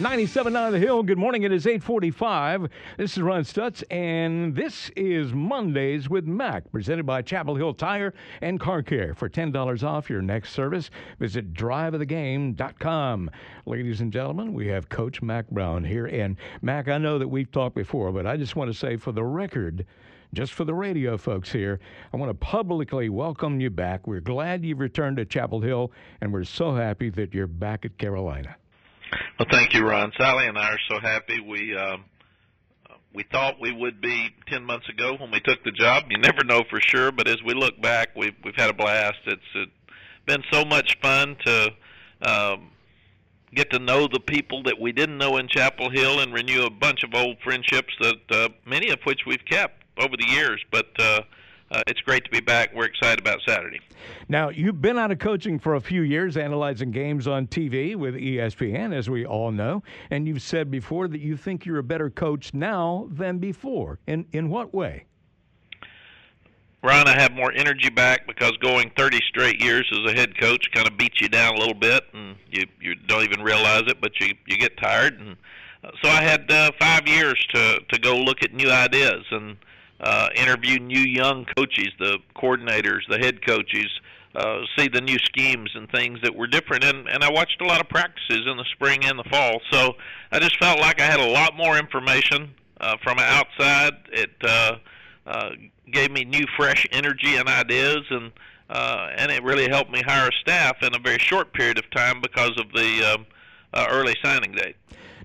97.9 The Hill. Good morning. It is 845. This is Ron Stutts, and this is Mondays with Mack, presented by Chapel Hill Tire and Car Care. For $10 off your next service, visit driveofthegame.com. Ladies and gentlemen, we have Coach Mack Brown here. And Mack, I know that we've talked before, but I just want to say for the record, just for the radio folks here, I want to publicly welcome you back. We're glad you've returned to Chapel Hill, and we're so happy that you're back at Carolina. Well, thank you, Ron. Sally and I are so happy. We um, we thought we would be ten months ago when we took the job. You never know for sure, but as we look back, we've we've had a blast. It's it, been so much fun to um, get to know the people that we didn't know in Chapel Hill and renew a bunch of old friendships that uh, many of which we've kept over the years. But uh, uh, it's great to be back. We're excited about Saturday. Now, you've been out of coaching for a few years, analyzing games on TV with ESPN, as we all know, and you've said before that you think you're a better coach now than before. In in what way? Ron, I have more energy back because going 30 straight years as a head coach kind of beats you down a little bit, and you you don't even realize it, but you you get tired, and uh, so I had uh, five years to to go look at new ideas and uh, interview new young coaches, the coordinators, the head coaches, uh, see the new schemes and things that were different. And, and I watched a lot of practices in the spring and the fall. So I just felt like I had a lot more information uh, from outside. It uh, uh, gave me new, fresh energy and ideas, and uh, and it really helped me hire staff in a very short period of time because of the um, uh, early signing date.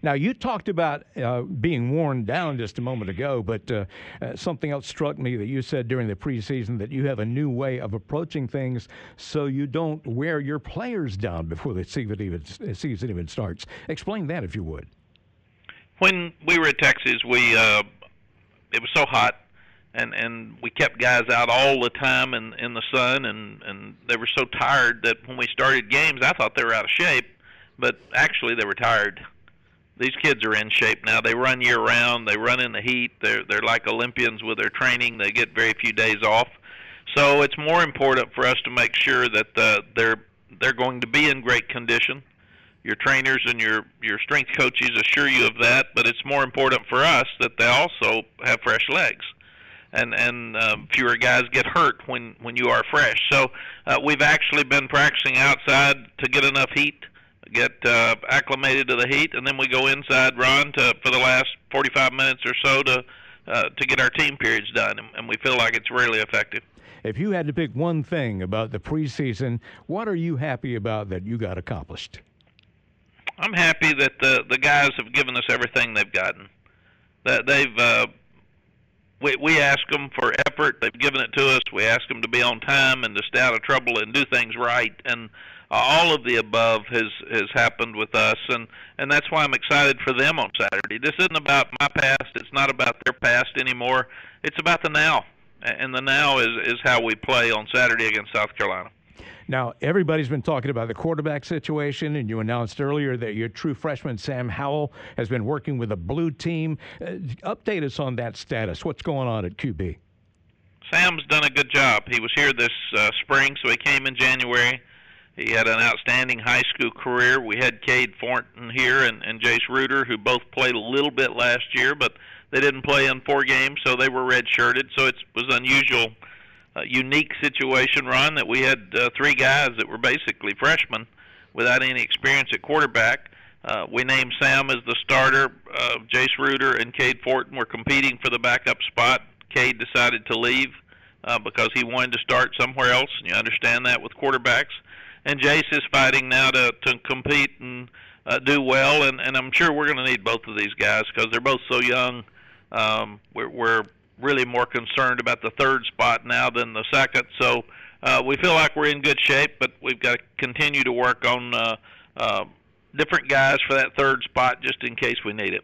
Now, you talked about uh, being worn down just a moment ago, but uh, uh, something else struck me that you said during the preseason that you have a new way of approaching things so you don't wear your players down before the season even, season even starts. Explain that if you would. When we were at Texas, we uh, it was so hot and and we kept guys out all the time in in the sun and and they were so tired that when we started games I thought they were out of shape but actually they were tired these kids are in shape now. They run year round. They run in the heat. They're they're like Olympians with their training. They get very few days off. So it's more important for us to make sure that uh, they're they're going to be in great condition. Your trainers and your your strength coaches assure you of that, but it's more important for us that they also have fresh legs and and um, fewer guys get hurt when when you are fresh. So uh, we've actually been practicing outside to get enough heat get uh, acclimated to the heat, and then we go inside, Ron, to for the last 45 minutes or so to uh, to get our team periods done, and, and we feel like it's really effective. If you had to pick one thing about the preseason, what are you happy about that you got accomplished? I'm happy that the the guys have given us everything they've gotten. That they've uh, we we ask them for effort. They've given it to us. We ask them to be on time and to stay out of trouble and do things right. And uh, all of the above has has happened with us, and and that's why I'm excited for them on Saturday. This isn't about my past; it's not about their past anymore. It's about the now, and the now is is how we play on Saturday against South Carolina. Now, everybody's been talking about the quarterback situation, and you announced earlier that your true freshman, Sam Howell, has been working with a blue team. Uh, update us on that status. What's going on at QB? Sam's done a good job. He was here this uh, spring, so he came in January. He had an outstanding high school career. We had Cade Fortin here and, and Jace Ruder, who both played a little bit last year, but they didn't play in four games, so they were redshirted. So it was unusual, uh, unique situation, Ron, that we had uh, three guys that were basically freshmen without any experience at quarterback. Uh, we named Sam as the starter. Uh, Jace Ruder and Cade Fortin were competing for the backup spot. Cade decided to leave uh, because he wanted to start somewhere else, and you understand that with quarterbacks and Jace is fighting now to to compete and uh, do well. And and I'm sure we're going to need both of these guys because they're both so young. Um, we're we're really more concerned about the third spot now than the second. So uh, we feel like we're in good shape, but we've got to continue to work on uh, uh, different guys for that third spot just in case we need it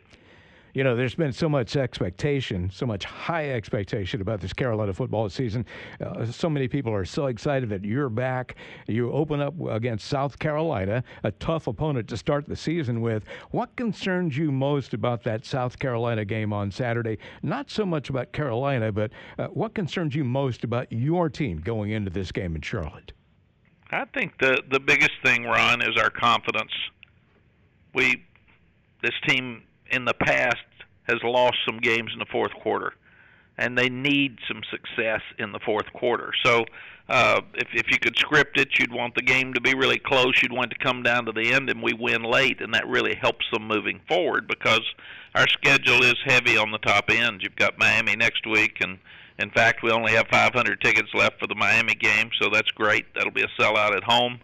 you know, there's been so much expectation, so much high expectation about this Carolina football season. Uh, so many people are so excited that you're back. You open up against South Carolina, a tough opponent to start the season with. What concerns you most about that South Carolina game on Saturday? Not so much about Carolina, but uh, what concerns you most about your team going into this game in Charlotte? I think the the biggest thing, Ron, is our confidence. We this team in the past has lost some games in the fourth quarter, and they need some success in the fourth quarter. So, uh, if if you could script it, you'd want the game to be really close. You'd want it to come down to the end, and we win late, and that really helps them moving forward because our schedule is heavy on the top end. You've got Miami next week, and in fact, we only have 500 tickets left for the Miami game, so that's great. That'll be a sellout at home.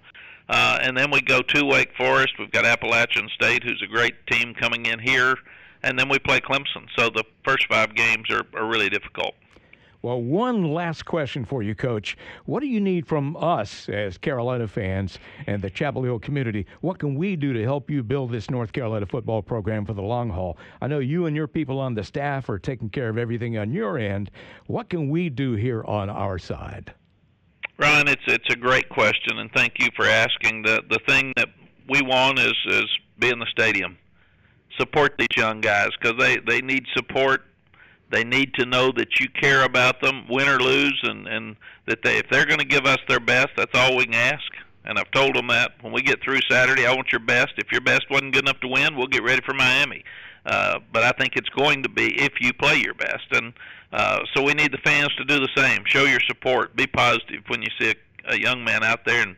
Uh, and then we go to Wake Forest. We've got Appalachian State, who's a great team coming in here, and then we play Clemson. So the first five games are, are really difficult. Well, one last question for you, Coach. What do you need from us as Carolina fans and the Chapel Hill community? What can we do to help you build this North Carolina football program for the long haul? I know you and your people on the staff are taking care of everything on your end. What can we do here on our side? Ryan, it's it's a great question, and thank you for asking. the The thing that we want is is be in the stadium, support these young guys because they they need support. They need to know that you care about them, win or lose, and and that they if they're going to give us their best, that's all we can ask. And I've told them that when we get through Saturday, I want your best. If your best wasn't good enough to win, we'll get ready for Miami. Uh, but I think it's going to be if you play your best, and uh, so we need the fans to do the same. Show your support. Be positive when you see a, a young man out there and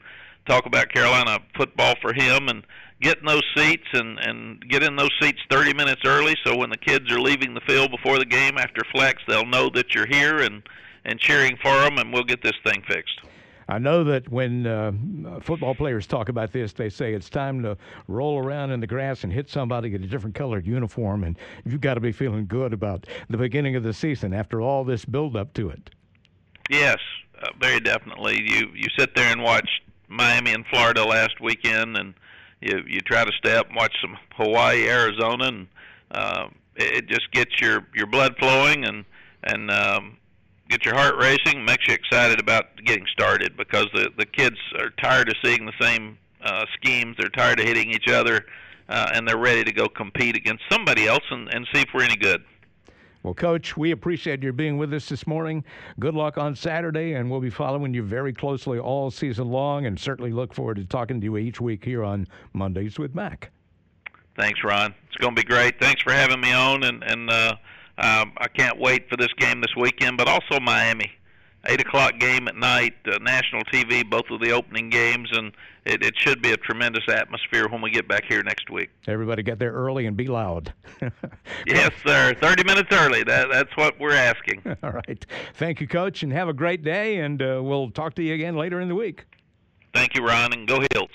talk about Carolina football for him and get in those seats and and get in those seats 30 minutes early so when the kids are leaving the field before the game after flex they'll know that you're here and and cheering for them and we'll get this thing fixed. I know that when uh, football players talk about this, they say it's time to roll around in the grass and hit somebody in a different colored uniform, and you've got to be feeling good about the beginning of the season after all this build up to it. Yes, uh, very definitely. You you sit there and watch Miami and Florida last weekend, and you you try to stay up and watch some Hawaii, Arizona, and uh, it, it just gets your your blood flowing and and um, get your heart racing, makes you excited about getting started because the the kids are tired of seeing the same uh, schemes. They're tired of hitting each other, uh, and they're ready to go compete against somebody else and, and see if we're any good. Well, Coach, we appreciate your being with us this morning. Good luck on Saturday, and we'll be following you very closely all season long, and certainly look forward to talking to you each week here on Mondays with Mack. Thanks, Ron. It's going to be great. Thanks for having me on, and and. Uh, um, I can't wait for this game this weekend, but also Miami. Eight o'clock game at night, uh, national TV, both of the opening games, and it, it should be a tremendous atmosphere when we get back here next week. Everybody get there early and be loud. yes, sir. Thirty minutes early. That, that's what we're asking. All right. Thank you, Coach, and have a great day. And uh, we'll talk to you again later in the week. Thank you, Ron, and go Heels.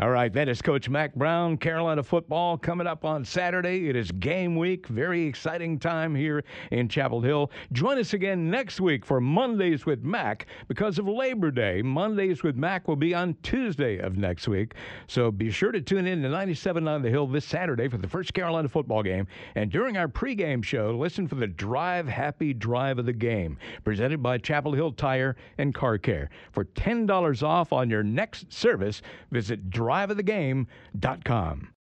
All right, that is Coach Mack Brown, Carolina football coming up on Saturday. It is game week. Very exciting time here in Chapel Hill. Join us again next week for Mondays with Mack because of Labor Day. Mondays with Mack will be on Tuesday of next week. So be sure to tune in to 97 on the Hill this Saturday for the first Carolina football game. And during our pregame show, listen for the Drive Happy Drive of the Game, presented by Chapel Hill Tire and Car Care. For $10 off on your next service, visit drive driveofthegame.com.